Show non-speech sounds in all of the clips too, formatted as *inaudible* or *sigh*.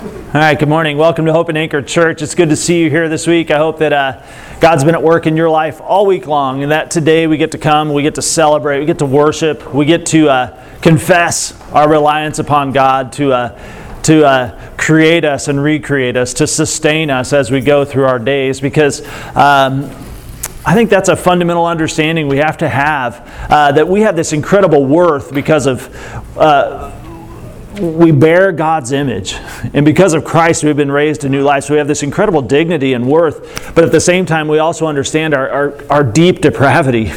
All right, good morning. Welcome to Hope and Anchor Church. It's good to see you here this week. I hope that uh, God's been at work in your life all week long, and that today we get to come, we get to celebrate, we get to worship, we get to uh, confess our reliance upon God to. Uh, to uh, create us and recreate us, to sustain us as we go through our days, because um, I think that's a fundamental understanding we have to have uh, that we have this incredible worth because of uh, we bear God's image. And because of Christ, we've been raised to new life. So we have this incredible dignity and worth. But at the same time, we also understand our, our, our deep depravity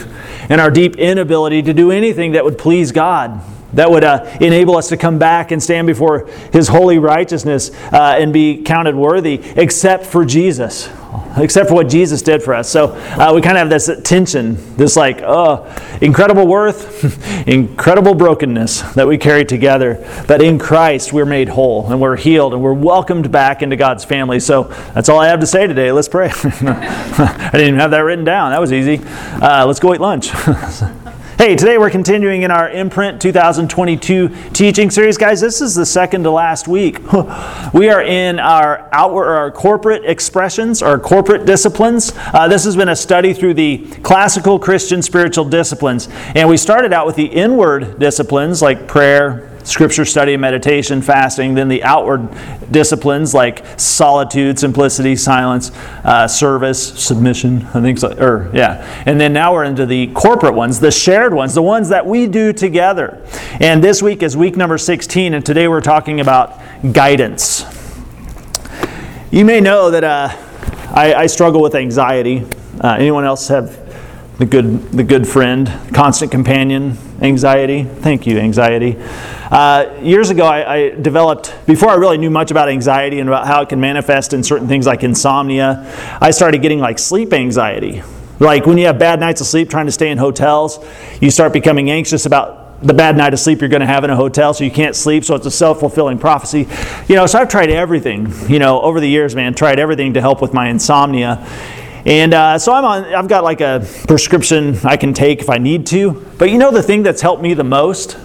and our deep inability to do anything that would please God that would uh, enable us to come back and stand before His holy righteousness uh, and be counted worthy, except for Jesus, except for what Jesus did for us. So uh, we kind of have this tension, this like, oh, incredible worth, *laughs* incredible brokenness that we carry together. But in Christ, we're made whole and we're healed and we're welcomed back into God's family. So that's all I have to say today. Let's pray. *laughs* I didn't even have that written down. That was easy. Uh, let's go eat lunch. *laughs* Hey, today we're continuing in our Imprint 2022 teaching series. Guys, this is the second to last week. *laughs* We are in our outward, our corporate expressions, our corporate disciplines. Uh, this has been a study through the classical Christian spiritual disciplines. And we started out with the inward disciplines like prayer, scripture study, meditation, fasting, then the outward disciplines like solitude, simplicity, silence, uh, service, submission, I think so, or yeah. And then now we're into the corporate ones, the shared ones, the ones that we do together. And this week is week number 16, and today we're talking about guidance. You may know that uh, I, I, struggle with anxiety. Uh, anyone else have the good, the good friend, constant companion, anxiety? Thank you, anxiety. Uh, years ago, I, I, developed, before I really knew much about anxiety and about how it can manifest in certain things like insomnia, I started getting like sleep anxiety. Like when you have bad nights of sleep trying to stay in hotels, you start becoming anxious about the bad night of sleep you're going to have in a hotel so you can't sleep so it's a self-fulfilling prophecy you know so i've tried everything you know over the years man tried everything to help with my insomnia and uh, so I'm on, I've got like a prescription I can take if I need to. But you know the thing that's helped me the most?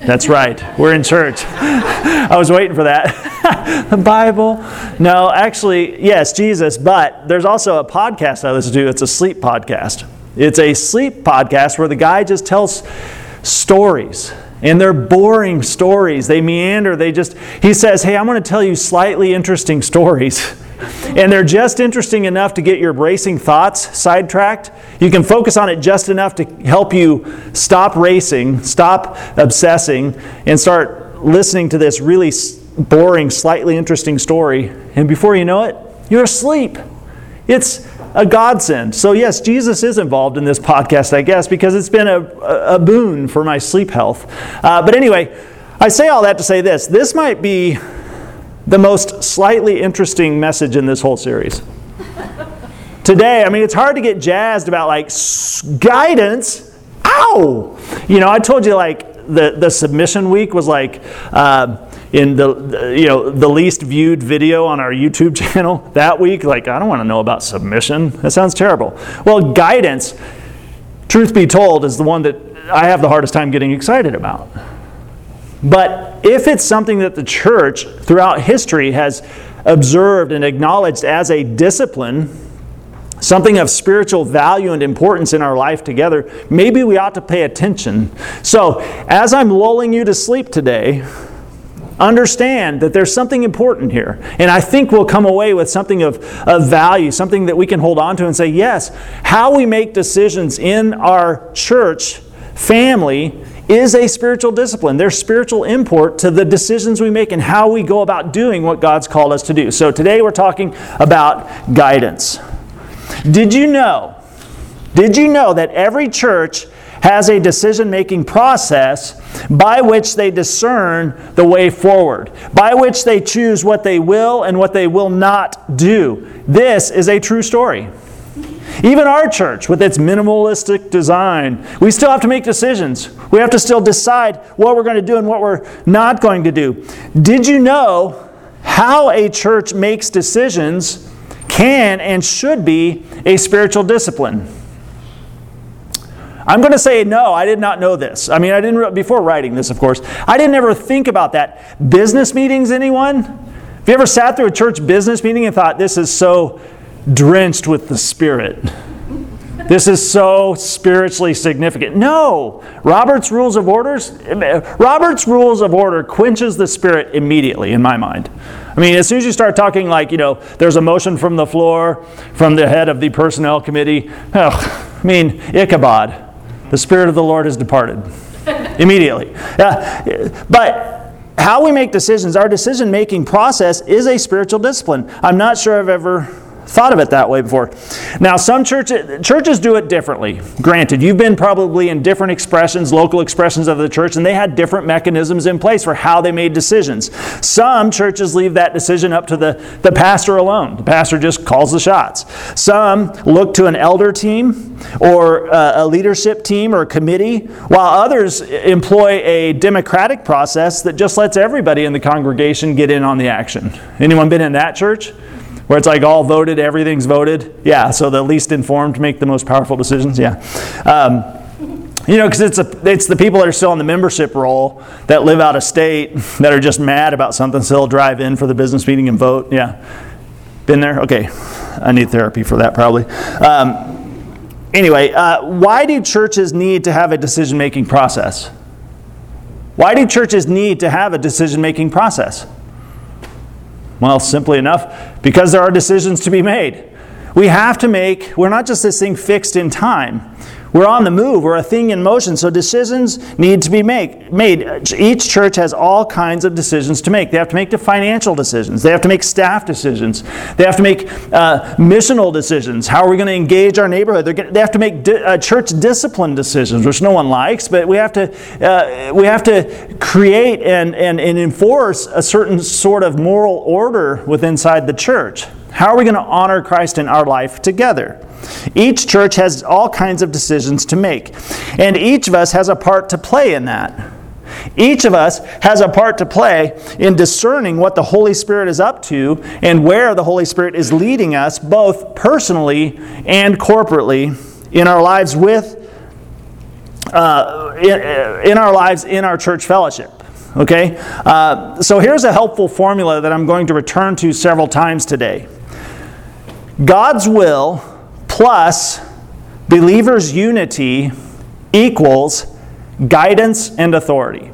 That's right. We're in church. *laughs* I was waiting for that. *laughs* the Bible. No, actually, yes, Jesus, but there's also a podcast I listen to. It's a sleep podcast. It's a sleep podcast where the guy just tells stories. And they're boring stories. They meander. They just, he says, Hey, I'm going to tell you slightly interesting stories. *laughs* and they're just interesting enough to get your racing thoughts sidetracked. You can focus on it just enough to help you stop racing, stop obsessing, and start listening to this really boring, slightly interesting story. And before you know it, you're asleep. It's a godsend. So, yes, Jesus is involved in this podcast, I guess, because it's been a, a boon for my sleep health. Uh, but anyway, I say all that to say this this might be the most slightly interesting message in this whole series. *laughs* Today, I mean, it's hard to get jazzed about like guidance. Ow! You know, I told you like the, the submission week was like uh, in the, the, you know the least viewed video on our YouTube *laughs* channel that week. Like, I don't want to know about submission. That sounds terrible. Well, guidance, truth be told, is the one that I have the hardest time getting excited about. But if it's something that the church throughout history has observed and acknowledged as a discipline, something of spiritual value and importance in our life together, maybe we ought to pay attention. So, as I'm lulling you to sleep today, understand that there's something important here. And I think we'll come away with something of, of value, something that we can hold on to and say, yes, how we make decisions in our church family is a spiritual discipline. There's spiritual import to the decisions we make and how we go about doing what God's called us to do. So today we're talking about guidance. Did you know? Did you know that every church has a decision making process by which they discern the way forward, by which they choose what they will and what they will not do? This is a true story. Even our church, with its minimalistic design, we still have to make decisions. We have to still decide what we're going to do and what we're not going to do. Did you know how a church makes decisions can and should be a spiritual discipline? I'm going to say no, I did not know this. I mean, I didn't, before writing this, of course, I didn't ever think about that. Business meetings, anyone? Have you ever sat through a church business meeting and thought, this is so drenched with the Spirit? This is so spiritually significant. No, Robert's rules of orders, Robert's rules of order quenches the spirit immediately in my mind. I mean, as soon as you start talking like, you know, there's a motion from the floor from the head of the personnel committee, oh, I mean, Ichabod, the spirit of the Lord has departed *laughs* immediately. Uh, but how we make decisions, our decision making process is a spiritual discipline. I'm not sure I've ever thought of it that way before. Now, some churches, churches do it differently. Granted, you've been probably in different expressions, local expressions of the church, and they had different mechanisms in place for how they made decisions. Some churches leave that decision up to the, the pastor alone. The pastor just calls the shots. Some look to an elder team or a leadership team or a committee, while others employ a democratic process that just lets everybody in the congregation get in on the action. Anyone been in that church? Where it's like all voted, everything's voted. Yeah, so the least informed make the most powerful decisions. Yeah. Um, you know, because it's, it's the people that are still in the membership roll that live out of state that are just mad about something, so they'll drive in for the business meeting and vote. Yeah. Been there? Okay. I need therapy for that probably. Um, anyway, uh, why do churches need to have a decision making process? Why do churches need to have a decision making process? Well, simply enough, because there are decisions to be made. We have to make, we're not just this thing fixed in time. We're on the move, we're a thing in motion, so decisions need to be make, made. Each church has all kinds of decisions to make. They have to make the financial decisions, they have to make staff decisions, they have to make uh, missional decisions. How are we going to engage our neighborhood? Gonna, they have to make di- uh, church discipline decisions, which no one likes, but we have to, uh, we have to create and, and, and enforce a certain sort of moral order within inside the church. How are we going to honor Christ in our life together? Each church has all kinds of decisions to make, and each of us has a part to play in that. Each of us has a part to play in discerning what the Holy Spirit is up to and where the Holy Spirit is leading us, both personally and corporately, in our lives with, uh, in, in, our lives in our church fellowship. Okay? Uh, so here's a helpful formula that I'm going to return to several times today God's will plus believers' unity equals guidance and authority.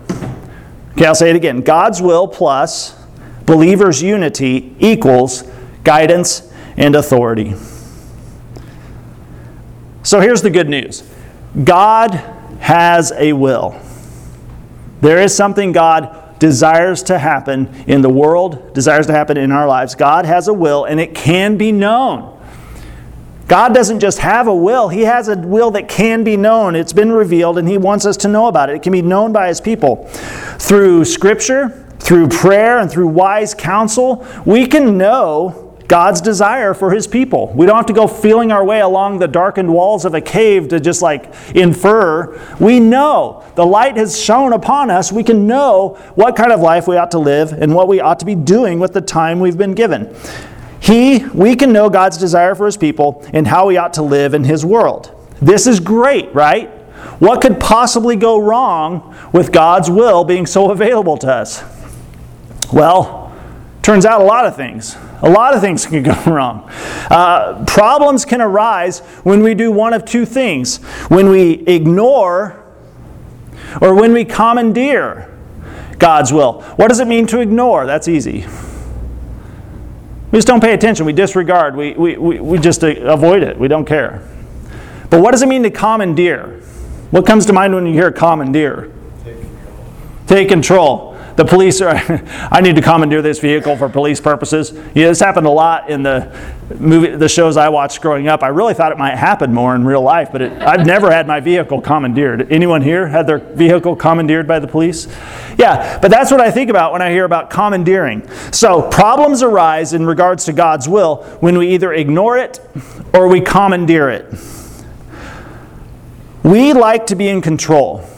Okay, I'll say it again. God's will plus believers' unity equals guidance and authority. So here's the good news God has a will. There is something God desires to happen in the world, desires to happen in our lives. God has a will, and it can be known. God doesn't just have a will, He has a will that can be known. It's been revealed, and He wants us to know about it. It can be known by His people. Through Scripture, through prayer, and through wise counsel, we can know God's desire for His people. We don't have to go feeling our way along the darkened walls of a cave to just like infer. We know the light has shone upon us. We can know what kind of life we ought to live and what we ought to be doing with the time we've been given. He, we can know God's desire for his people and how we ought to live in his world. This is great, right? What could possibly go wrong with God's will being so *laughs* available to us? Well, turns out a lot of things. A lot of things *laughs* can go wrong. Uh, problems can arise when we do one of two things when we ignore or when we commandeer God's will. What does it mean to ignore? That's easy. We just don't pay attention. We disregard. We, we, we, we just uh, avoid it. We don't care. But what does it mean to commandeer? What comes to mind when you hear commandeer? Take control. Take control the police are, *laughs* I need to commandeer this vehicle for police purposes. Yeah, this happened a lot in the movie, the shows I watched growing up. I really thought it might happen more in real life, but it, I've never had my vehicle commandeered. Anyone here had their vehicle commandeered by the police? Yeah, but that's what I think about when I hear about commandeering. So problems arise in regards to God's will when we either ignore it or we commandeer it. We like to be in control.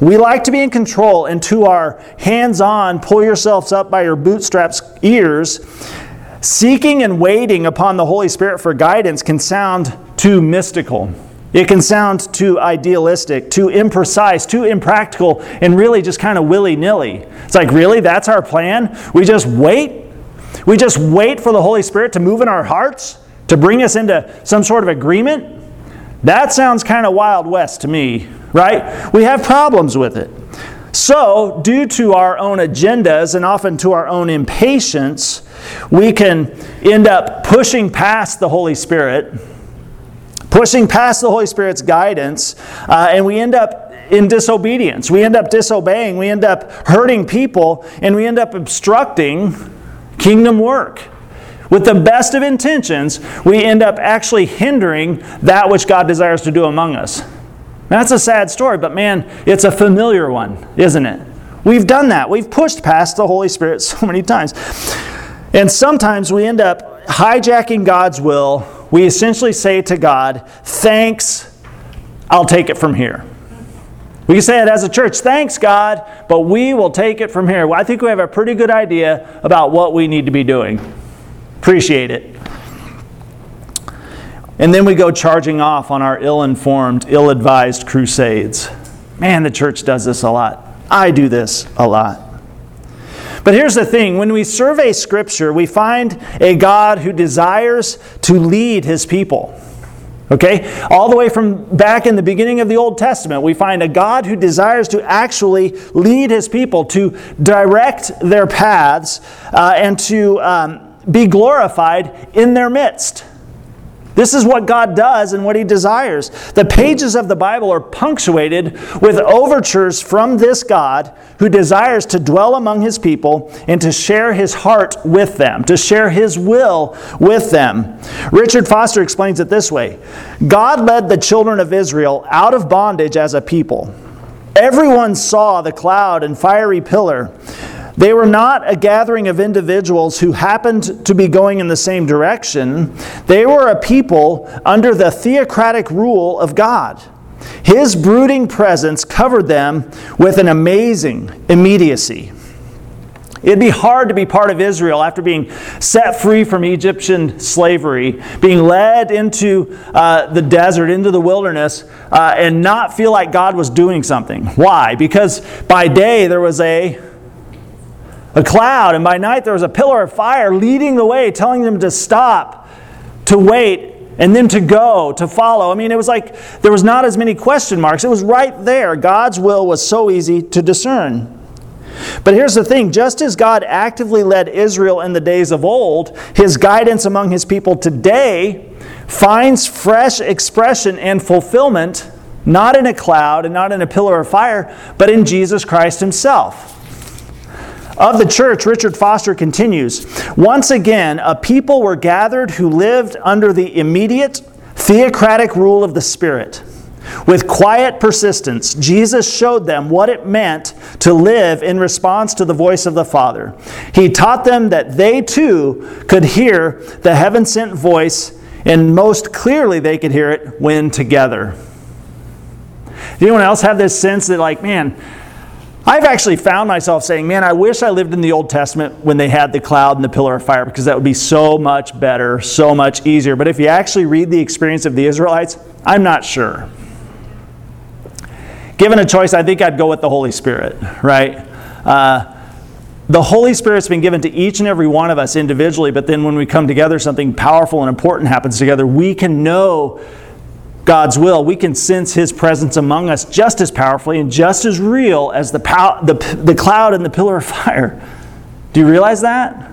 We like to be in control, and to our hands on, pull yourselves up by your bootstraps ears, seeking and waiting upon the Holy Spirit for guidance can sound too mystical. It can sound too idealistic, too imprecise, too impractical, and really just kind of willy nilly. It's like, really? That's our plan? We just wait? We just wait for the Holy Spirit to move in our hearts, to bring us into some sort of agreement? That sounds kind of Wild West to me, right? We have problems with it. So, due to our own agendas and often to our own impatience, we can end up pushing past the Holy Spirit, pushing past the Holy Spirit's guidance, uh, and we end up in disobedience. We end up disobeying, we end up hurting people, and we end up obstructing kingdom work. With the best of intentions, we end up actually hindering that which God desires to do among us. That's a sad story, but man, it's a familiar one, isn't it? We've done that. We've pushed past the Holy Spirit *laughs* so many times. And sometimes we end up hijacking God's will. We essentially say to God, Thanks, I'll take it from here. We can say it as a church, thanks God, but we will take it from here. Well, I think we have a pretty good idea about what we need to be doing. Appreciate it. And then we go charging off on our ill informed, ill advised crusades. Man, the church does this a lot. I do this a lot. But here's the thing when we survey Scripture, we find a God who desires to lead his people. Okay? All the way from back in the beginning of the Old Testament, we find a God who desires to actually lead his people, to direct their paths, uh, and to. Um, be glorified in their midst. This is what God does and what He desires. The pages of the Bible are punctuated with overtures from this God who desires to dwell among His people and to share His heart with them, to share His will with them. Richard Foster explains it this way God led the children of Israel out of bondage as a people. Everyone saw the cloud and fiery pillar they were not a gathering of individuals who happened to be going in the same direction. They were a people under the theocratic rule of God. His brooding presence covered them with an amazing immediacy. It'd be hard to be part of Israel after being set free from Egyptian slavery, being led into uh, the desert, into the wilderness, uh, and not feel like God was doing something. Why? Because by day there was a a cloud, and by night there was a pillar of fire leading the way, telling them to stop, to wait, and then to go, to follow. I mean, it was like there was not as many question marks. It was right there. God's will was so easy to discern. But here's the thing just as God actively led Israel in the days of old, his guidance among his people today finds fresh expression and fulfillment not in a cloud and not in a pillar of fire, but in Jesus Christ himself. Of the church, Richard Foster continues Once again, a people were gathered who lived under the immediate theocratic rule of the Spirit. With quiet persistence, Jesus showed them what it meant to live in response to the voice of the Father. He taught them that they too could hear the heaven sent voice, and most clearly they could hear it when together. Anyone else have this sense that, like, man, I've actually found myself saying, man, I wish I lived in the Old Testament when they had the cloud and the pillar of fire because that would be so much better, so much easier. But if you actually read the experience of the Israelites, I'm not sure. Given a choice, I think I'd go with the Holy Spirit, right? Uh, the Holy Spirit's been given to each and every one of us individually, but then when we come together, something powerful and important happens together. We can know God's will, we can sense His presence among us just as powerfully and just as real as the, pow- the, the cloud and the pillar of *laughs* fire. Do you realize that?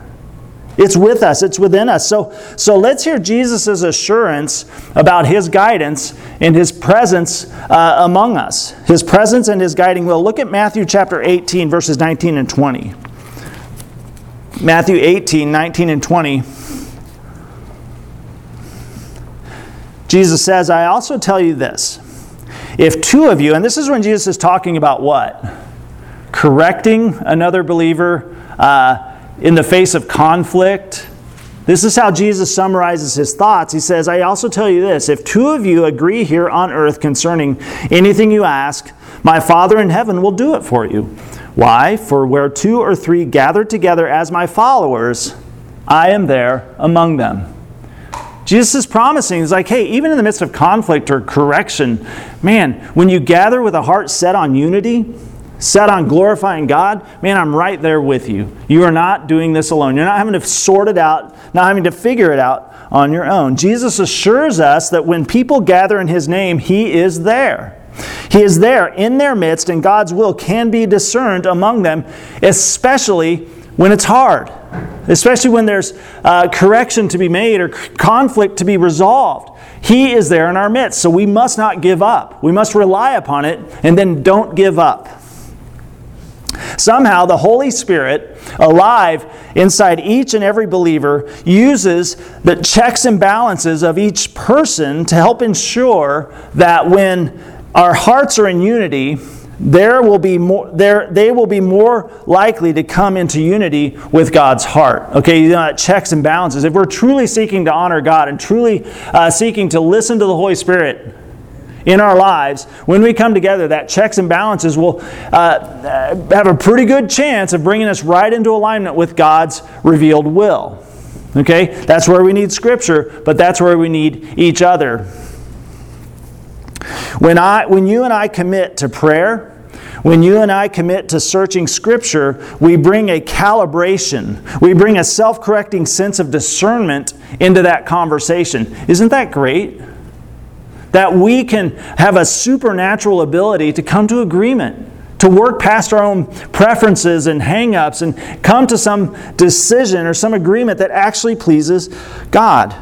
It's with us, it's within us. So, so let's hear Jesus' assurance about His guidance and His presence uh, among us. His presence and His guiding will. Look at Matthew chapter 18, verses 19 and 20. Matthew 18, 19 and 20. Jesus says, I also tell you this. If two of you, and this is when Jesus is talking about what? Correcting another believer uh, in the face of conflict. This is how Jesus summarizes his thoughts. He says, I also tell you this if two of you agree here on earth concerning anything you ask, my Father in heaven will do it for you. Why? For where two or three gather together as my followers, I am there among them. Jesus is promising, he's like, hey, even in the midst of conflict or correction, man, when you gather with a heart set on unity, set on glorifying God, man, I'm right there with you. You are not doing this alone. You're not having to sort it out, not having to figure it out on your own. Jesus assures us that when people gather in His name, He is there. He is there in their midst, and God's will can be discerned among them, especially when it's hard, especially when there's uh, correction to be made or conflict to be resolved. He is there in our midst, so we must not give up. We must rely upon it and then don't give up. Somehow, the Holy Spirit, alive inside each and every believer, uses the checks and balances of each person to help ensure that when our hearts are in unity, there will be more there they will be more likely to come into unity with god's heart. Okay you know, checks and balances. If we're truly seeking to honor god and truly uh, seeking to listen to the holy spirit in our lives when we come together that checks and balances will uh, have a pretty good chance of bringing us right into alignment with god's revealed will. Okay that's where we need scripture but that's where we need each other when, I, when you and I commit to prayer, when you and I commit to searching Scripture, we bring a calibration, we bring a self correcting sense of discernment into that conversation. Isn't that great? That we can have a supernatural ability to come to agreement, to work past our own preferences and hang ups, and come to some decision or some agreement that actually pleases God.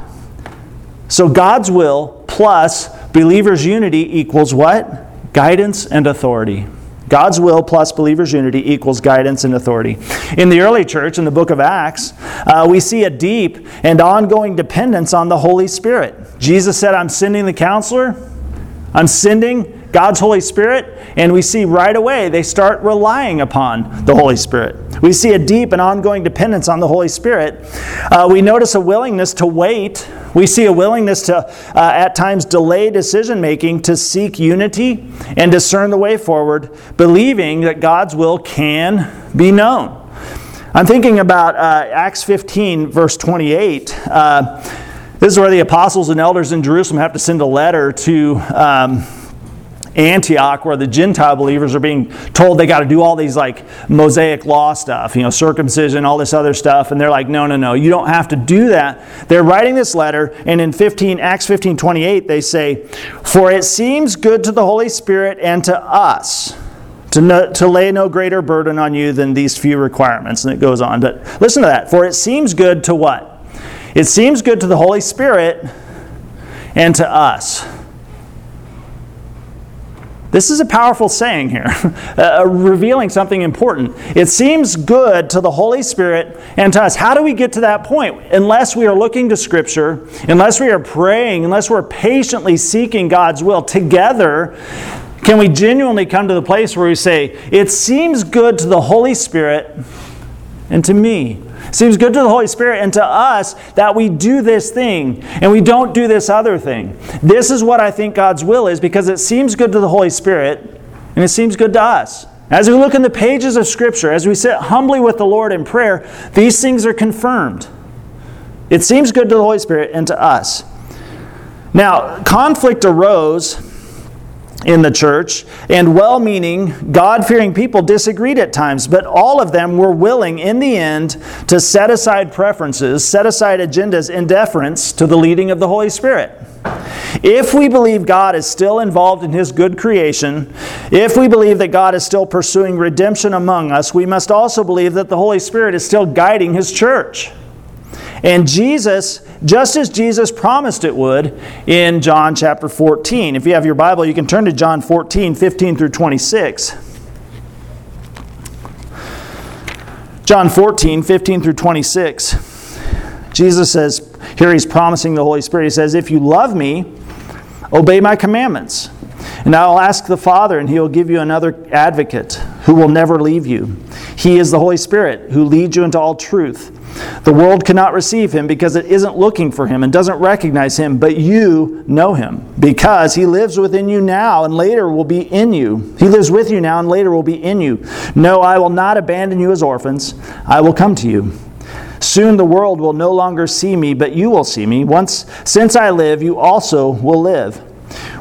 So, God's will plus Believers' unity equals what? Guidance and authority. God's will plus believers' unity equals guidance and authority. In the early church, in the book of Acts, uh, we see a deep and ongoing dependence on the Holy Spirit. Jesus said, I'm sending the counselor, I'm sending God's Holy Spirit, and we see right away they start relying upon the Holy Spirit. We see a deep and ongoing dependence on the Holy Spirit. Uh, we notice a willingness to wait. We see a willingness to, uh, at times, delay decision making to seek unity and discern the way forward, believing that God's will can be known. I'm thinking about uh, Acts 15, verse 28. Uh, this is where the apostles and elders in Jerusalem have to send a letter to. Um, Antioch, where the Gentile believers are being told they got to do all these like Mosaic law stuff, you know, circumcision, all this other stuff, and they're like, no, no, no, you don't have to do that. They're writing this letter, and in 15 Acts 15, 28, they say, For it seems good to the Holy Spirit and to us. To, no, to lay no greater burden on you than these few requirements. And it goes on. But listen to that. For it seems good to what? It seems good to the Holy Spirit and to us. This is a powerful saying here, *laughs* uh, revealing something important. It seems good to the Holy Spirit and to us. How do we get to that point? Unless we are looking to Scripture, unless we are praying, unless we're patiently seeking God's will together, can we genuinely come to the place where we say, It seems good to the Holy Spirit and to me Seems good to the Holy Spirit and to us that we do this thing and we don't do this other thing. This is what I think God's will is because it seems good to the Holy Spirit and it seems good to us. As we look in the pages of Scripture, as we sit humbly with the Lord in prayer, these things are confirmed. It seems good to the Holy Spirit and to us. Now, conflict arose in the church, and well meaning, God fearing people disagreed at times, but all of them were willing in the end to set aside preferences, set aside agendas in deference to the leading of the Holy Spirit. If we believe God is still involved in His good creation, if we believe that God is still pursuing redemption among us, we must also believe that the Holy Spirit is still guiding His church. And Jesus, just as Jesus promised it would in John chapter 14. If you have your Bible, you can turn to John 14, 15 through 26. John 14, 15 through 26. Jesus says, here he's promising the Holy Spirit. He says, If you love me, obey my commandments. And I will ask the Father, and he will give you another advocate who will never leave you. He is the Holy Spirit who leads you into all truth. The world cannot receive him because it isn't looking for him and doesn't recognize him, but you know him because he lives within you now and later will be in you. He lives with you now and later will be in you. No, I will not abandon you as orphans. I will come to you. Soon the world will no longer see me, but you will see me. Once since I live, you also will live.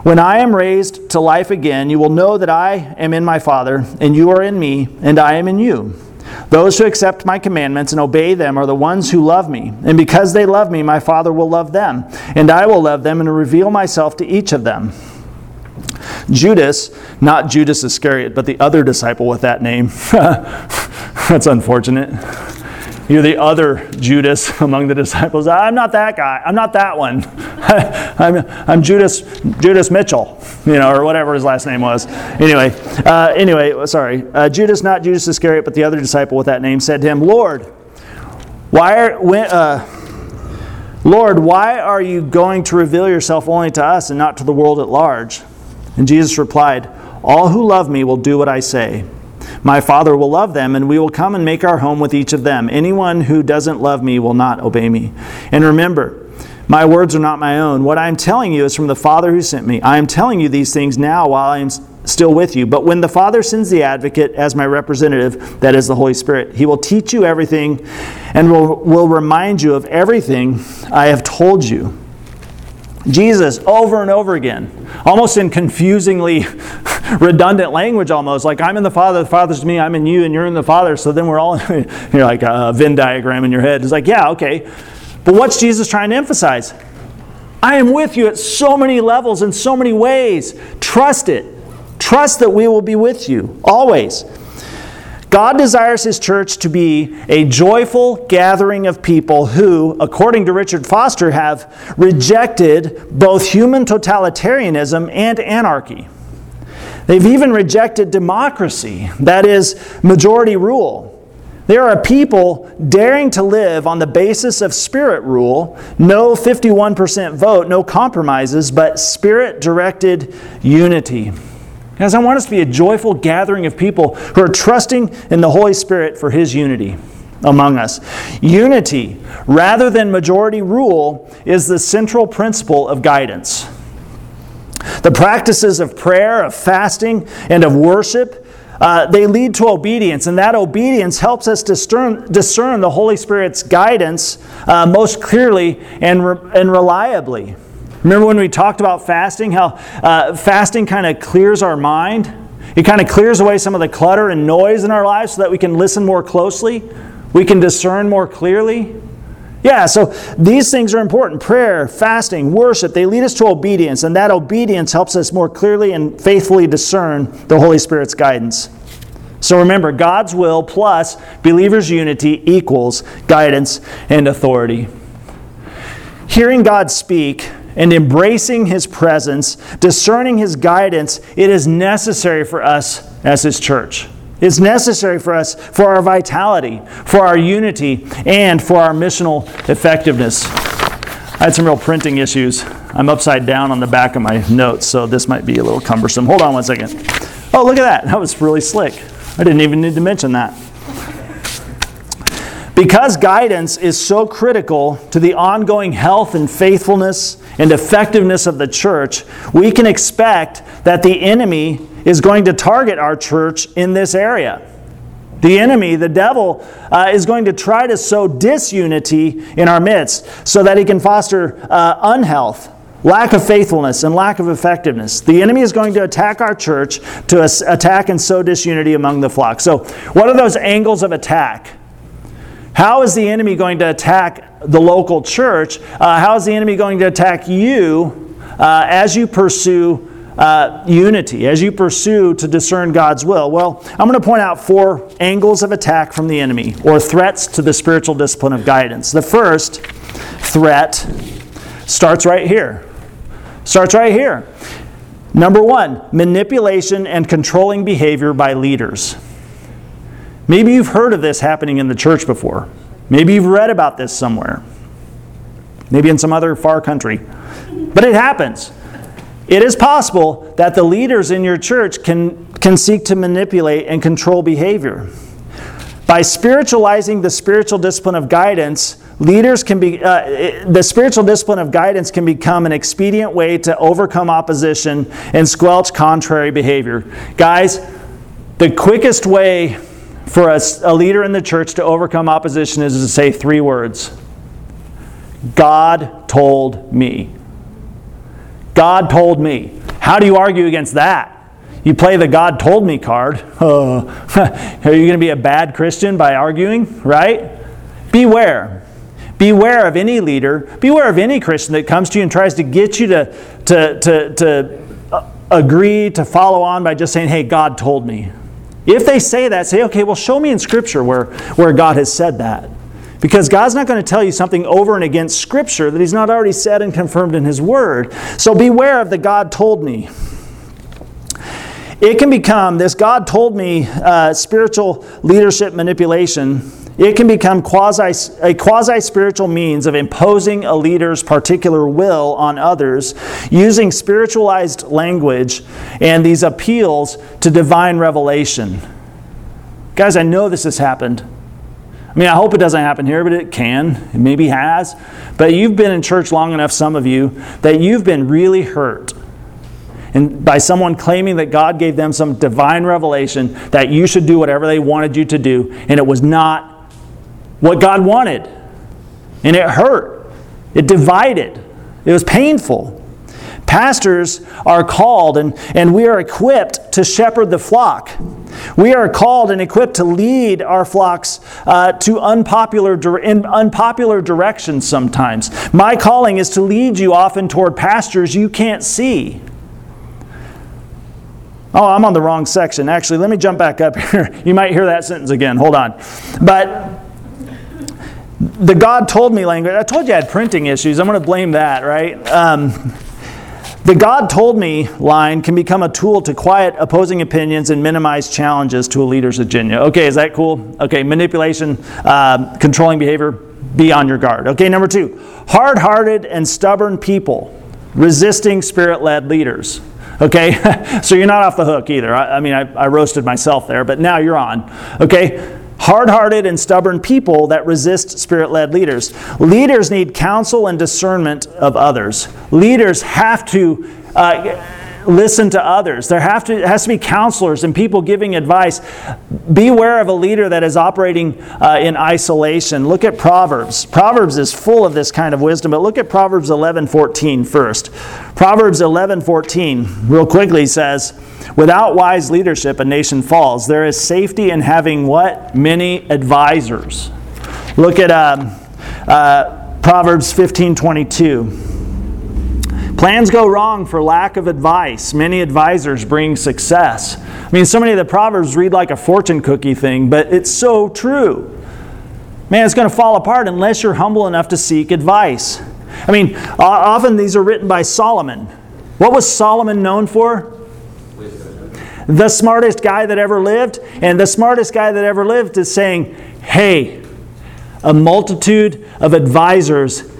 When I am raised to life again, you will know that I am in my Father, and you are in me, and I am in you. Those who accept my commandments and obey them are the ones who love me. And because they love me, my Father will love them, and I will love them and reveal myself to each of them. Judas, not Judas Iscariot, but the other disciple with that name. *laughs* That's unfortunate. You're the other Judas *laughs* among the disciples. I'm not that guy. I'm not that one. *laughs* I'm, I'm Judas Judas Mitchell, you know, or whatever his last name was. Anyway, uh, anyway, sorry. Uh, Judas, not Judas Iscariot, but the other disciple with that name, said to him, "Lord, why are when, uh, Lord, why are you going to reveal yourself only to us and not to the world at large?" And Jesus replied, "All who love me will do what I say." My Father will love them, and we will come and make our home with each of them. Anyone who doesn't love me will not obey me. And remember, my words are not my own. What I am telling you is from the Father who sent me. I am telling you these things now while I am still with you. But when the Father sends the advocate as my representative, that is the Holy Spirit, he will teach you everything and will, will remind you of everything I have told you. Jesus, over and over again, almost in confusingly *laughs* redundant language almost. Like I'm in the Father, the Father's me, I'm in you, and you're in the Father. So then we're all, *laughs* you're like a Venn diagram in your head. It's like, yeah, okay. But what's Jesus trying to emphasize? I am with you at so many levels in so many ways. Trust it. Trust that we will be with you always. God desires His church to be a joyful gathering of people who, according to Richard Foster, have rejected both human totalitarianism and anarchy. They've even rejected democracy, that is, majority rule. There are people daring to live on the basis of spirit rule, no 51% vote, no compromises, but spirit directed unity. Guys, I want us to be a joyful gathering of people who are trusting in the Holy Spirit for His unity among us. Unity, rather than majority rule, is the central principle of guidance. The practices of prayer, of fasting, and of worship, uh, they lead to obedience, and that obedience helps us discern, discern the Holy Spirit's guidance uh, most clearly and, re- and reliably. Remember when we talked about fasting, how uh, fasting kind of clears our mind? It kind of clears away some of the clutter and noise in our lives so that we can listen more closely, we can discern more clearly. Yeah, so these things are important prayer, fasting, worship. They lead us to obedience, and that obedience helps us more clearly and faithfully discern the Holy Spirit's guidance. So remember, God's will plus believers' unity equals guidance and authority. Hearing God speak and embracing His presence, discerning His guidance, it is necessary for us as His church. It's necessary for us for our vitality, for our unity, and for our missional effectiveness. I had some real printing issues. I'm upside down on the back of my notes, so this might be a little cumbersome. Hold on one second. Oh, look at that. That was really slick. I didn't even need to mention that. Because guidance is so critical to the ongoing health and faithfulness and effectiveness of the church, we can expect that the enemy is going to target our church in this area. The enemy, the devil, uh, is going to try to sow disunity in our midst so that he can foster uh, unhealth, lack of faithfulness, and lack of effectiveness. The enemy is going to attack our church to attack and sow disunity among the flock. So, what are those angles of attack? How is the enemy going to attack the local church? Uh, how is the enemy going to attack you uh, as you pursue uh, unity, as you pursue to discern God's will? Well, I'm going to point out four angles of attack from the enemy, or threats to the spiritual discipline of guidance. The first threat starts right here. Starts right here. Number one, manipulation and controlling behavior by leaders. Maybe you've heard of this happening in the church before. Maybe you've read about this somewhere. Maybe in some other far country. But it happens. It is possible that the leaders in your church can, can seek to manipulate and control behavior. By spiritualizing the spiritual discipline of guidance, leaders can be, uh, the spiritual discipline of guidance can become an expedient way to overcome opposition and squelch contrary behavior. Guys, the quickest way for a, a leader in the church to overcome opposition is to say three words God told me. God told me. How do you argue against that? You play the God told me card. *laughs* Are you going to be a bad Christian by arguing, right? Beware. Beware of any leader, beware of any Christian that comes to you and tries to get you to, to, to, to uh, agree to follow on by just saying, hey, God told me. If they say that, say, okay, well, show me in Scripture where, where God has said that. Because God's not going to tell you something over and against Scripture that He's not already said and confirmed in His Word. So beware of the God told me. It can become, this God told me uh, spiritual leadership manipulation, it can become quasi, a quasi spiritual means of imposing a leader's particular will on others using spiritualized language and these appeals to divine revelation. Guys, I know this has happened. I mean, I hope it doesn't happen here, but it can. It maybe has. But you've been in church long enough, some of you, that you've been really hurt. And by someone claiming that God gave them some divine revelation that you should do whatever they wanted you to do, and it was not what God wanted. And it hurt, it divided, it was painful. Pastors are called and, and we are equipped to shepherd the flock. We are called and equipped to lead our flocks uh, to unpopular, in unpopular directions sometimes. My calling is to lead you often toward pastures you can't see. Oh, I'm on the wrong section. Actually, let me jump back up *laughs* here. You might hear that sentence again. Hold on. But the God told me language, I told you I had printing issues. I'm going to blame that, right? Um, the God told me line can become a tool to quiet opposing opinions and minimize challenges to a leader's agenda. Okay, is that cool? Okay, manipulation, uh, controlling behavior, be on your guard. Okay, number two, hard hearted and stubborn people resisting spirit led leaders. Okay, *laughs* so you're not off the hook either. I, I mean, I, I roasted myself there, but now you're on. Okay, hard hearted and stubborn people that resist spirit led leaders. Leaders need counsel and discernment of others. Leaders have to. Uh, listen to others. There have to, has to be counselors and people giving advice. Beware of a leader that is operating uh, in isolation. Look at Proverbs. Proverbs is full of this kind of wisdom, but look at Proverbs 11 14 first. Proverbs 11 14, real quickly, says, Without wise leadership, a nation falls. There is safety in having what? Many advisors. Look at um, uh, Proverbs 15 22. Plans go wrong for lack of advice. Many advisors bring success. I mean, so many of the Proverbs read like a fortune cookie thing, but it's so true. Man, it's going to fall apart unless you're humble enough to seek advice. I mean, often these are written by Solomon. What was Solomon known for? The smartest guy that ever lived. And the smartest guy that ever lived is saying, hey, a multitude of advisors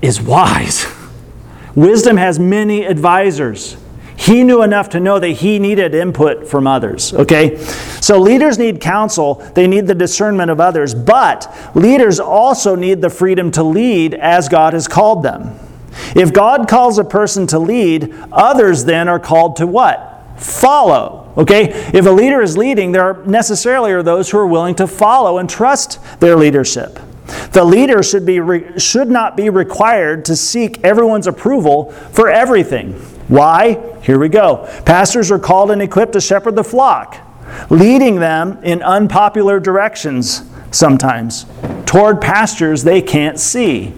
is wise. *laughs* Wisdom has many advisors. He knew enough to know that he needed input from others. Okay? So leaders need counsel, they need the discernment of others, but leaders also need the freedom to lead as God has called them. If God calls a person to lead, others then are called to what? Follow. Okay? If a leader is leading, there are necessarily are those who are willing to follow and trust their leadership. The leader should, be re- should not be required to seek everyone's approval for everything. Why? Here we go. Pastors are called and equipped to shepherd the flock, leading them in unpopular directions sometimes toward pastures they can't see.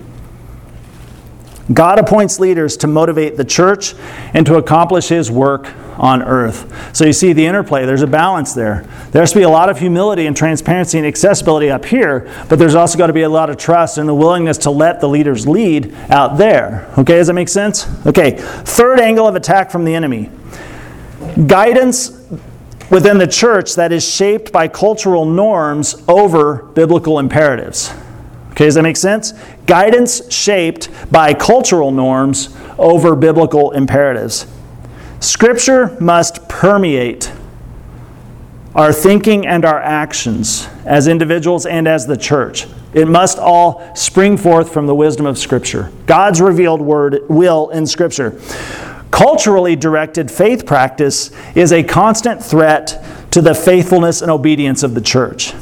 God appoints leaders to motivate the church and to accomplish his work on earth. So you see the interplay, there's a balance there. There has to be a lot of humility and transparency and accessibility up here, but there's also got to be a lot of trust and the willingness to let the leaders lead out there. Okay, does that make sense? Okay, third angle of attack from the enemy guidance within the church that is shaped by cultural norms over biblical imperatives. Okay, does that make sense? Guidance shaped by cultural norms over biblical imperatives. Scripture must permeate our thinking and our actions as individuals and as the church. It must all spring forth from the wisdom of Scripture. God's revealed word will in Scripture. Culturally directed faith practice is a constant threat to the faithfulness and obedience of the church.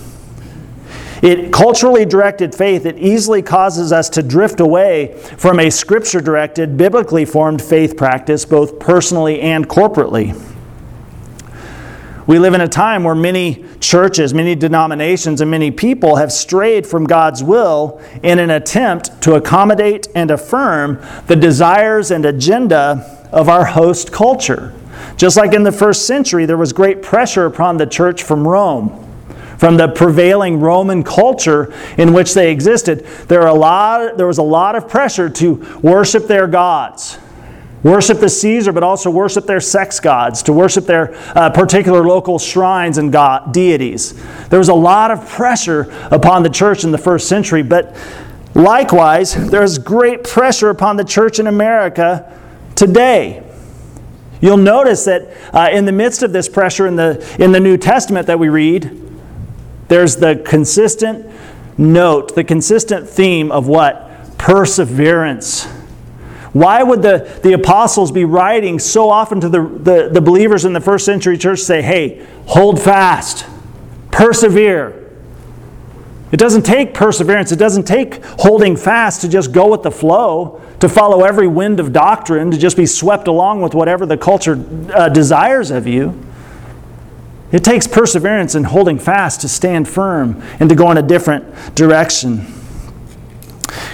It culturally directed faith, it easily causes us to drift away from a scripture directed, biblically formed faith practice, both personally and corporately. We live in a time where many churches, many denominations, and many people have strayed from God's will in an attempt to accommodate and affirm the desires and agenda of our host culture. Just like in the first century, there was great pressure upon the church from Rome from the prevailing Roman culture in which they existed, there, a lot, there was a lot of pressure to worship their gods. Worship the Caesar, but also worship their sex gods, to worship their uh, particular local shrines and god, deities. There was a lot of pressure upon the church in the first century, but likewise, there's great pressure upon the church in America today. You'll notice that uh, in the midst of this pressure in the, in the New Testament that we read, there's the consistent note, the consistent theme of what? Perseverance. Why would the, the apostles be writing so often to the, the, the believers in the first century church say, hey, hold fast, persevere? It doesn't take perseverance, it doesn't take holding fast to just go with the flow, to follow every wind of doctrine, to just be swept along with whatever the culture uh, desires of you. It takes perseverance and holding fast to stand firm and to go in a different direction.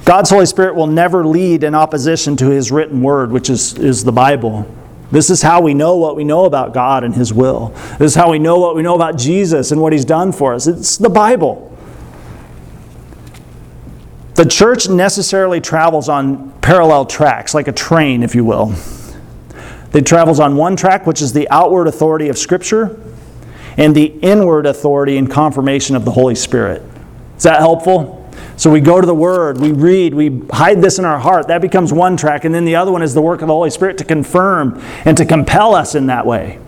God's Holy Spirit will never lead in opposition to His written word, which is, is the Bible. This is how we know what we know about God and His will. This is how we know what we know about Jesus and what He's done for us. It's the Bible. The church necessarily travels on parallel tracks, like a train, if you will. It travels on one track, which is the outward authority of Scripture, and the inward authority and confirmation of the Holy Spirit. Is that helpful? So we go to the Word, we read, we hide this in our heart. That becomes one track. And then the other one is the work of the Holy Spirit to confirm and to compel us in that way.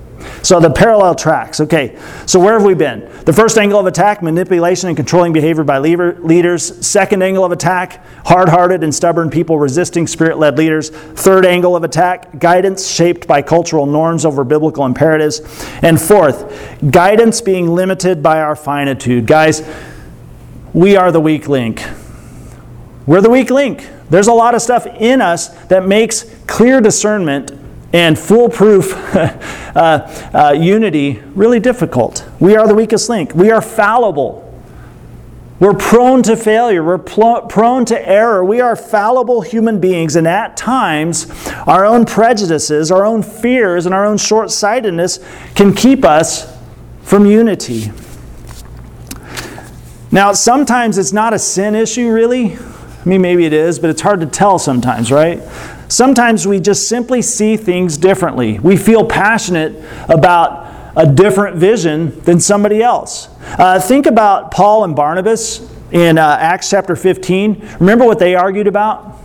So the parallel tracks. Okay, so where have we been? The first angle of attack, manipulation and controlling behavior by leaders. Second angle of attack, hard hearted and stubborn people resisting spirit led leaders. Third angle of attack, guidance shaped by cultural norms over biblical imperatives. And fourth, guidance being limited by our finitude. Guys, we are the weak link. We're the weak link. There's a lot of stuff in us that makes clear discernment and foolproof *laughs* uh, uh, unity really difficult. We are the weakest link. We are fallible. We're prone to failure. We're pl- prone to error. We are fallible human beings, and at times, our own prejudices, our own fears, and our own short sightedness can keep us from unity. Now, sometimes it's not a sin issue, really. I mean, maybe it is, but it's hard to tell sometimes, right? Sometimes we just simply see things differently. We feel passionate about a different vision than somebody else. Uh, think about Paul and Barnabas in uh, Acts chapter 15. Remember what they argued about?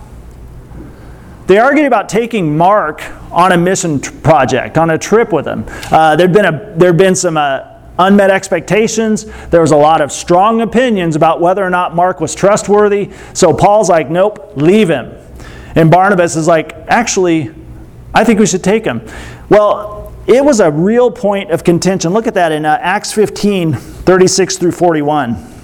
They argued about taking Mark on a mission t- project, on a trip with him. Uh, there'd been a there'd been some uh, unmet expectations. There was a lot of strong opinions about whether or not Mark was trustworthy. So Paul's like, "Nope, leave him." And Barnabas is like, actually, I think we should take him. Well, it was a real point of contention. Look at that in uh, Acts 15 36 through 41.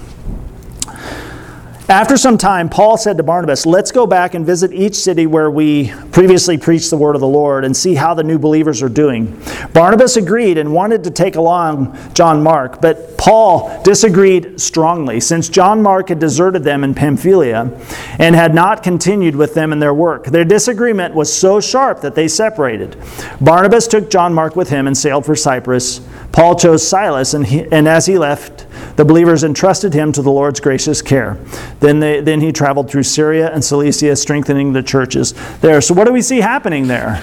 After some time, Paul said to Barnabas, Let's go back and visit each city where we previously preached the word of the Lord and see how the new believers are doing. Barnabas agreed and wanted to take along John Mark, but Paul disagreed strongly, since John Mark had deserted them in Pamphylia and had not continued with them in their work. Their disagreement was so sharp that they separated. Barnabas took John Mark with him and sailed for Cyprus. Paul chose Silas, and, he, and as he left, the believers entrusted him to the Lord's gracious care. Then, they, then he traveled through Syria and Cilicia, strengthening the churches there. So, what do we see happening there?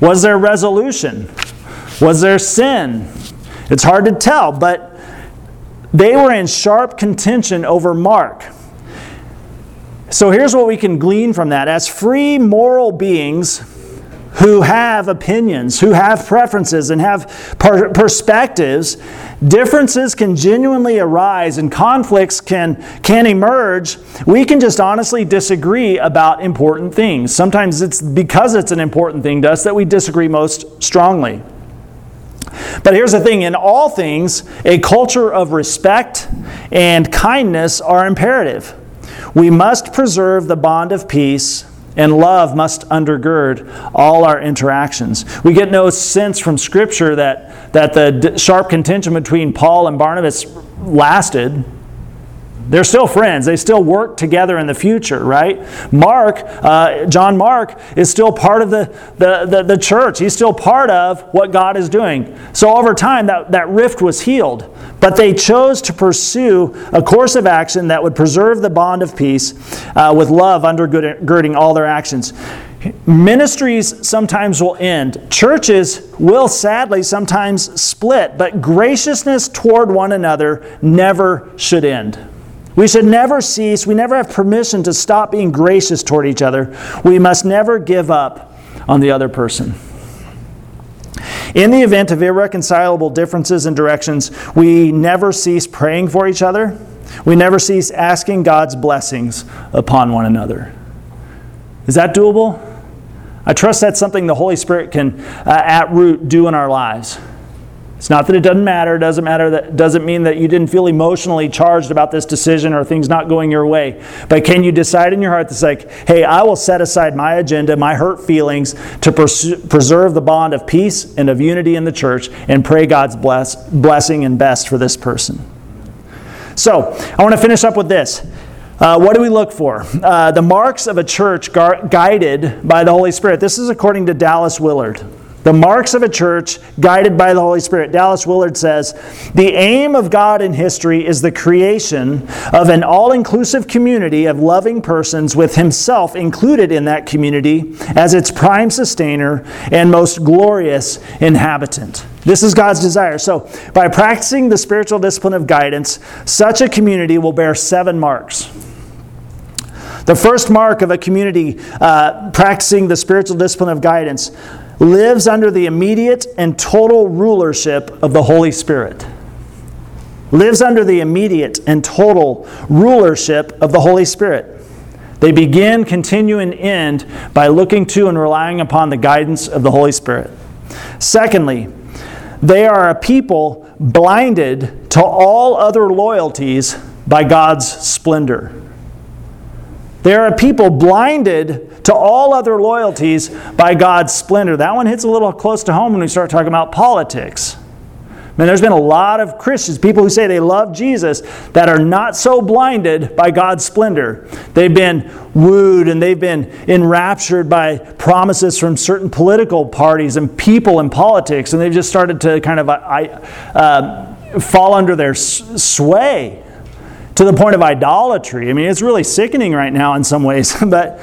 Was there resolution? Was there sin? It's hard to tell, but they were in sharp contention over Mark. So here's what we can glean from that. As free moral beings, who have opinions, who have preferences, and have per- perspectives, differences can genuinely arise and conflicts can, can emerge. We can just honestly disagree about important things. Sometimes it's because it's an important thing to us that we disagree most strongly. But here's the thing in all things, a culture of respect and kindness are imperative. We must preserve the bond of peace, and love must undergird all our interactions. We get no sense from Scripture that, that the sharp contention between Paul and Barnabas lasted. They're still friends. They still work together in the future, right? Mark, uh, John Mark, is still part of the, the, the, the, church. He's still part of what God is doing. So over time, that, that rift was healed. But they chose to pursue a course of action that would preserve the bond of peace uh, with love undergirding all their actions. Ministries sometimes will end. Churches will sadly sometimes split, but graciousness toward one another never should end. We should never cease, we never have permission to stop being gracious toward each other. We must never give up on the other person. In the event of irreconcilable differences in directions, we never cease praying for each other. We never cease asking God's blessings upon one another. Is that doable? I trust that's something the Holy Spirit can, uh, at root, do in our lives. It's not that it doesn't matter. It doesn't matter that doesn't mean that you didn't feel emotionally charged about this decision or things not going your way. But can you decide in your heart that's like, hey, I will set aside my agenda, my hurt feelings to preserve the bond of peace and of unity in the church and pray God's bless, blessing and best for this person. So I want to finish up with this. Uh, what do we look for? Uh, the marks of a church gar- guided by the Holy Spirit. This is according to Dallas Willard. The marks of a church guided by the Holy Spirit. Dallas Willard says The aim of God in history is the creation of an all inclusive community of loving persons with Himself included in that community as its prime sustainer and most glorious inhabitant. This is God's desire. So, by practicing the spiritual discipline of guidance, such a community will bear seven marks. The first mark of a community uh, practicing the spiritual discipline of guidance lives under the immediate and total rulership of the Holy Spirit. Lives under the immediate and total rulership of the Holy Spirit. They begin, continue, and end by looking to and relying upon the guidance of the Holy Spirit. Secondly, they are a people blinded to all other loyalties by God's splendor. They are people blinded to all other loyalties by God's splendor. That one hits a little close to home when we start talking about politics. Man, there's been a lot of Christians, people who say they love Jesus, that are not so blinded by God's splendor. They've been wooed and they've been enraptured by promises from certain political parties and people in politics, and they've just started to kind of uh, fall under their sway to the point of idolatry. I mean, it's really sickening right now in some ways, *laughs* but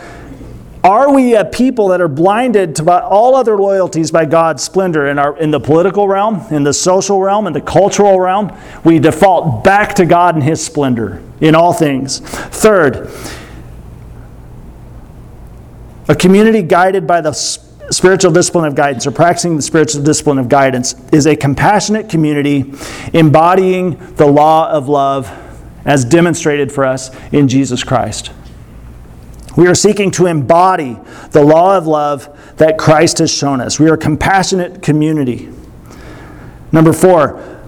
are we a people that are blinded to all other loyalties by God's splendor in, our, in the political realm, in the social realm, in the cultural realm? We default back to God and His splendor in all things. Third, a community guided by the spiritual discipline of guidance or practicing the spiritual discipline of guidance is a compassionate community embodying the law of love as demonstrated for us in Jesus Christ. We are seeking to embody the law of love that Christ has shown us. We are a compassionate community. Number four,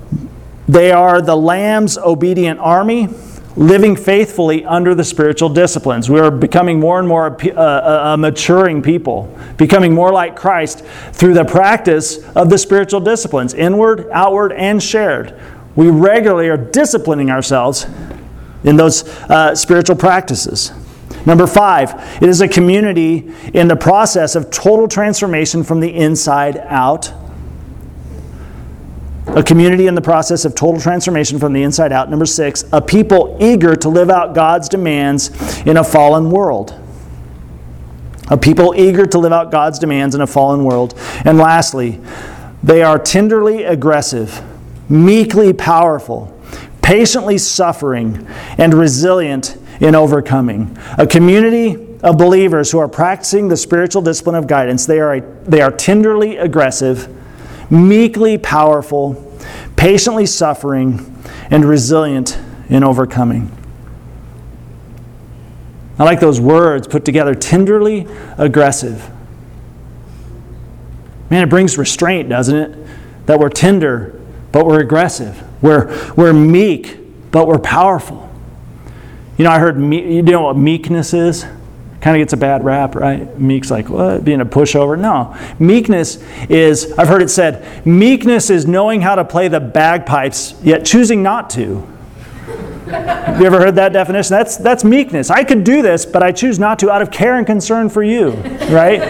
they are the Lamb's obedient army, living faithfully under the spiritual disciplines. We are becoming more and more a, uh, a, a maturing people, becoming more like Christ through the practice of the spiritual disciplines, inward, outward, and shared we regularly are disciplining ourselves in those uh, spiritual practices. Number five, it is a community in the process of total transformation from the inside out. A community in the process of total transformation from the inside out. Number six, a people eager to live out God's demands in a fallen world. A people eager to live out God's demands in a fallen world. And lastly, they are tenderly aggressive meekly powerful, patiently suffering, and resilient in overcoming. A community of believers who are practicing the spiritual discipline of guidance. They are, they are tenderly aggressive, meekly powerful, patiently suffering, and resilient in overcoming. I like those words put together tenderly aggressive. Man, it brings restraint, doesn't it? that we're tender, but we're aggressive. We're, we're meek, but we're powerful. You know, I heard, me- you know what meekness is? Kind of gets a bad rap, right? Meek's like, what? Being a pushover? No. Meekness is, I've heard it said, meekness is knowing how to play the bagpipes, yet choosing not to. Have you ever heard that definition? That's, that's meekness. I could do this, but I choose not to out of care and concern for you, right?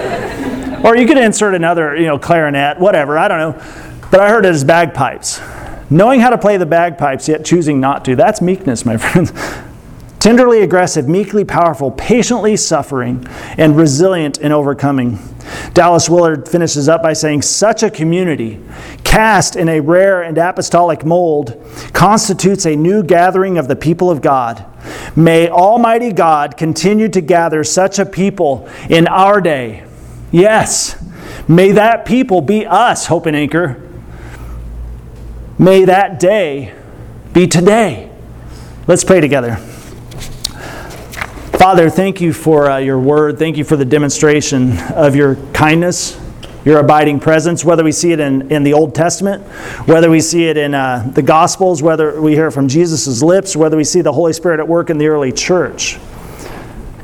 or you could insert another, you know, clarinet, whatever, I don't know. But I heard it as bagpipes. Knowing how to play the bagpipes, yet choosing not to. That's meekness, my *laughs* friends. Tenderly aggressive, meekly powerful, patiently suffering, and resilient in overcoming. Dallas Willard finishes up by saying, Such a community, cast in a rare and apostolic mold, constitutes a new gathering of the people of God. May Almighty God continue to gather such a people in our day. Yes, may that people be us, Hope and Anchor. May that day be today. Let's pray together. Father, thank you for uh, your word. Thank you for the demonstration of your kindness, your abiding presence, whether we see it in, in the Old Testament, whether we see it in uh, the Gospels, whether we hear it from Jesus' lips, whether we see the Holy Spirit at work in the early church.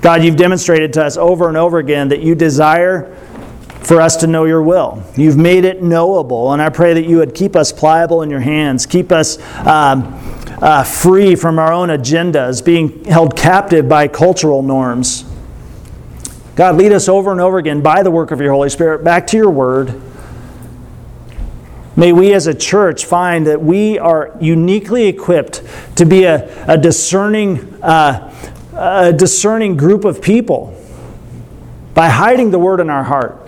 God, you've demonstrated to us over and over again that you desire for us to know your will. You've made it knowable, and I pray that you would keep us pliable in your hands, keep us. Um, uh, free from our own agendas, being held captive by cultural norms. God, lead us over and over again by the work of your Holy Spirit back to your word. May we as a church find that we are uniquely equipped to be a, a discerning, uh, a discerning group of people by hiding the word in our heart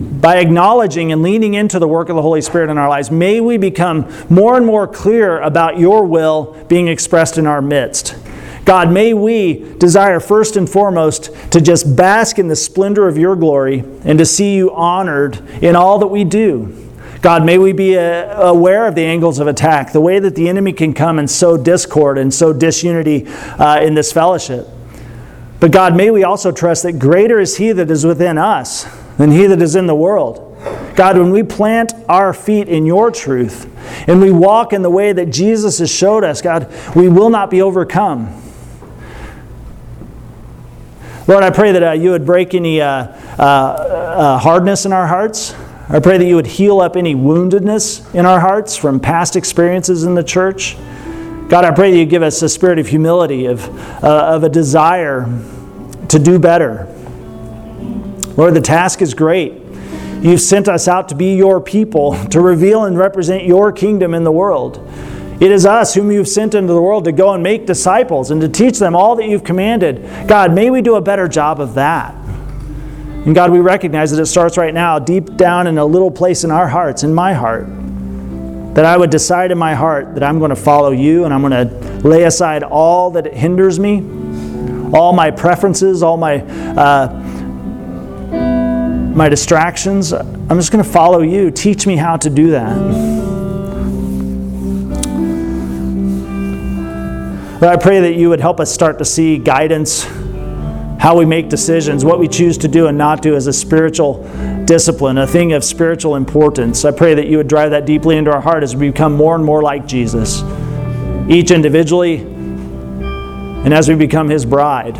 by acknowledging and leaning into the work of the Holy Spirit in our lives, may we become more and more clear about your will being expressed in our midst. God, may we desire first and foremost to just bask in the splendor of your glory and to see you honored in all that we do. God, may we be uh, aware of the angles of attack, the way that the enemy can come and sow discord and sow disunity uh, in this fellowship. But God, may we also trust that greater is He that is within us than he that is in the world. God, when we plant our feet in your truth and we walk in the way that Jesus has showed us, God, we will not be overcome. Lord, I pray that uh, you would break any uh, uh, uh, hardness in our hearts. I pray that you would heal up any woundedness in our hearts from past experiences in the church. God, I pray that you give us a spirit of humility, of, uh, of a desire to do better, Lord, the task is great. You've sent us out to be your people, to reveal and represent your kingdom in the world. It is us whom you've sent into the world to go and make disciples and to teach them all that you've commanded. God, may we do a better job of that. And God, we recognize that it starts right now, deep down in a little place in our hearts, in my heart, that I would decide in my heart that I'm going to follow you and I'm going to lay aside all that hinders me, all my preferences, all my. Uh, my distractions. I'm just going to follow you. Teach me how to do that. But I pray that you would help us start to see guidance, how we make decisions, what we choose to do and not do as a spiritual discipline, a thing of spiritual importance. I pray that you would drive that deeply into our heart as we become more and more like Jesus, each individually, and as we become his bride.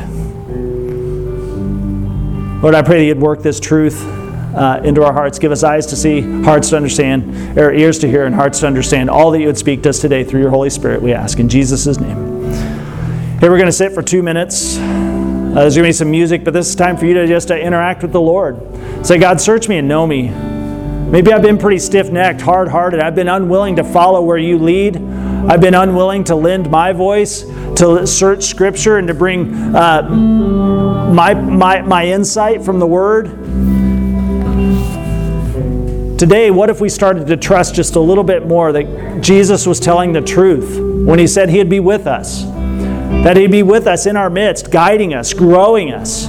Lord, I pray that you'd work this truth uh, into our hearts. Give us eyes to see, hearts to understand, or ears to hear, and hearts to understand all that you would speak to us today through your Holy Spirit, we ask. In Jesus' name. Here we're going to sit for two minutes. Uh, there's going to be some music, but this is time for you to just interact with the Lord. Say, God, search me and know me. Maybe I've been pretty stiff necked, hard hearted. I've been unwilling to follow where you lead. I've been unwilling to lend my voice, to search Scripture, and to bring uh, my, my, my insight from the Word. Today, what if we started to trust just a little bit more that Jesus was telling the truth when He said He'd be with us? That He'd be with us in our midst, guiding us, growing us.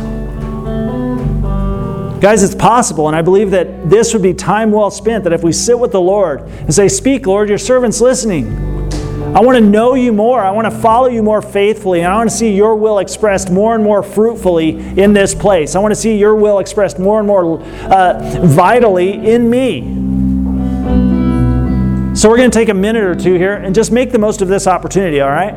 Guys, it's possible, and I believe that this would be time well spent. That if we sit with the Lord and say, Speak, Lord, your servant's listening. I want to know you more. I want to follow you more faithfully. And I want to see your will expressed more and more fruitfully in this place. I want to see your will expressed more and more uh, vitally in me. So we're going to take a minute or two here and just make the most of this opportunity, all right?